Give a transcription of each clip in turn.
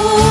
Oh.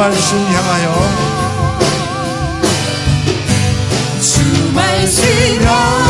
말씀 향하여 주 말씀 향하여